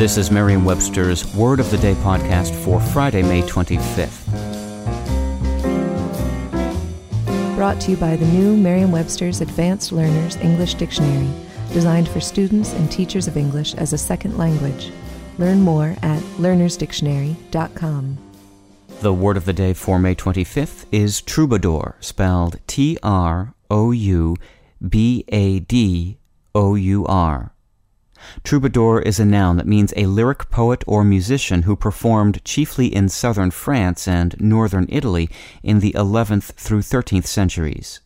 This is Merriam-Webster's Word of the Day podcast for Friday, May 25th. Brought to you by the new Merriam-Webster's Advanced Learners English Dictionary, designed for students and teachers of English as a second language. Learn more at learnersdictionary.com. The word of the day for May 25th is troubadour, spelled T R O U B A D O U R. Troubadour is a noun that means a lyric poet or musician who performed chiefly in southern France and northern Italy in the 11th through 13th centuries.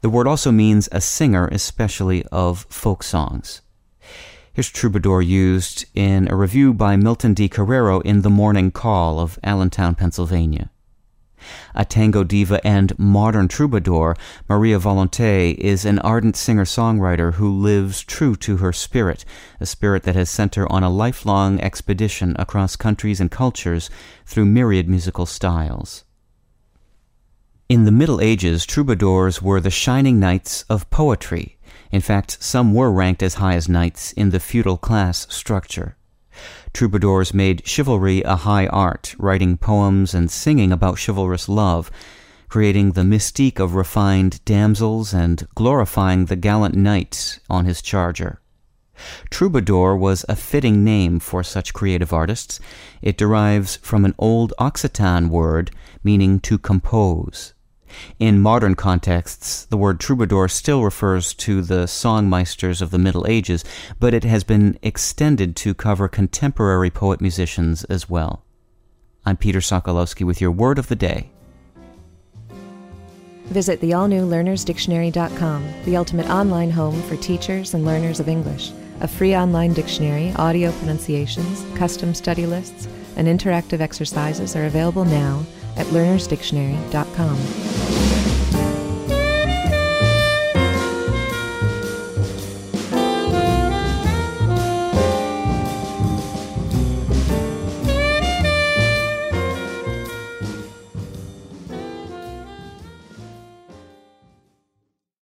The word also means a singer, especially of folk songs. Here's Troubadour used in a review by Milton D. Carrero in The Morning Call of Allentown, Pennsylvania. A tango diva and modern troubadour, Maria Volonté is an ardent singer songwriter who lives true to her spirit, a spirit that has sent her on a lifelong expedition across countries and cultures through myriad musical styles. In the Middle Ages, troubadours were the shining knights of poetry. In fact, some were ranked as high as knights in the feudal class structure. Troubadours made chivalry a high art, writing poems and singing about chivalrous love, creating the mystique of refined damsels and glorifying the gallant knight on his charger. Troubadour was a fitting name for such creative artists. It derives from an old Occitan word meaning to compose. In modern contexts, the word troubadour still refers to the songmeisters of the Middle Ages, but it has been extended to cover contemporary poet musicians as well. I'm Peter Sokolowski with your word of the day. Visit the all new learnersdictionary.com, the ultimate online home for teachers and learners of English. A free online dictionary, audio pronunciations, custom study lists, and interactive exercises are available now at learnersdictionary.com.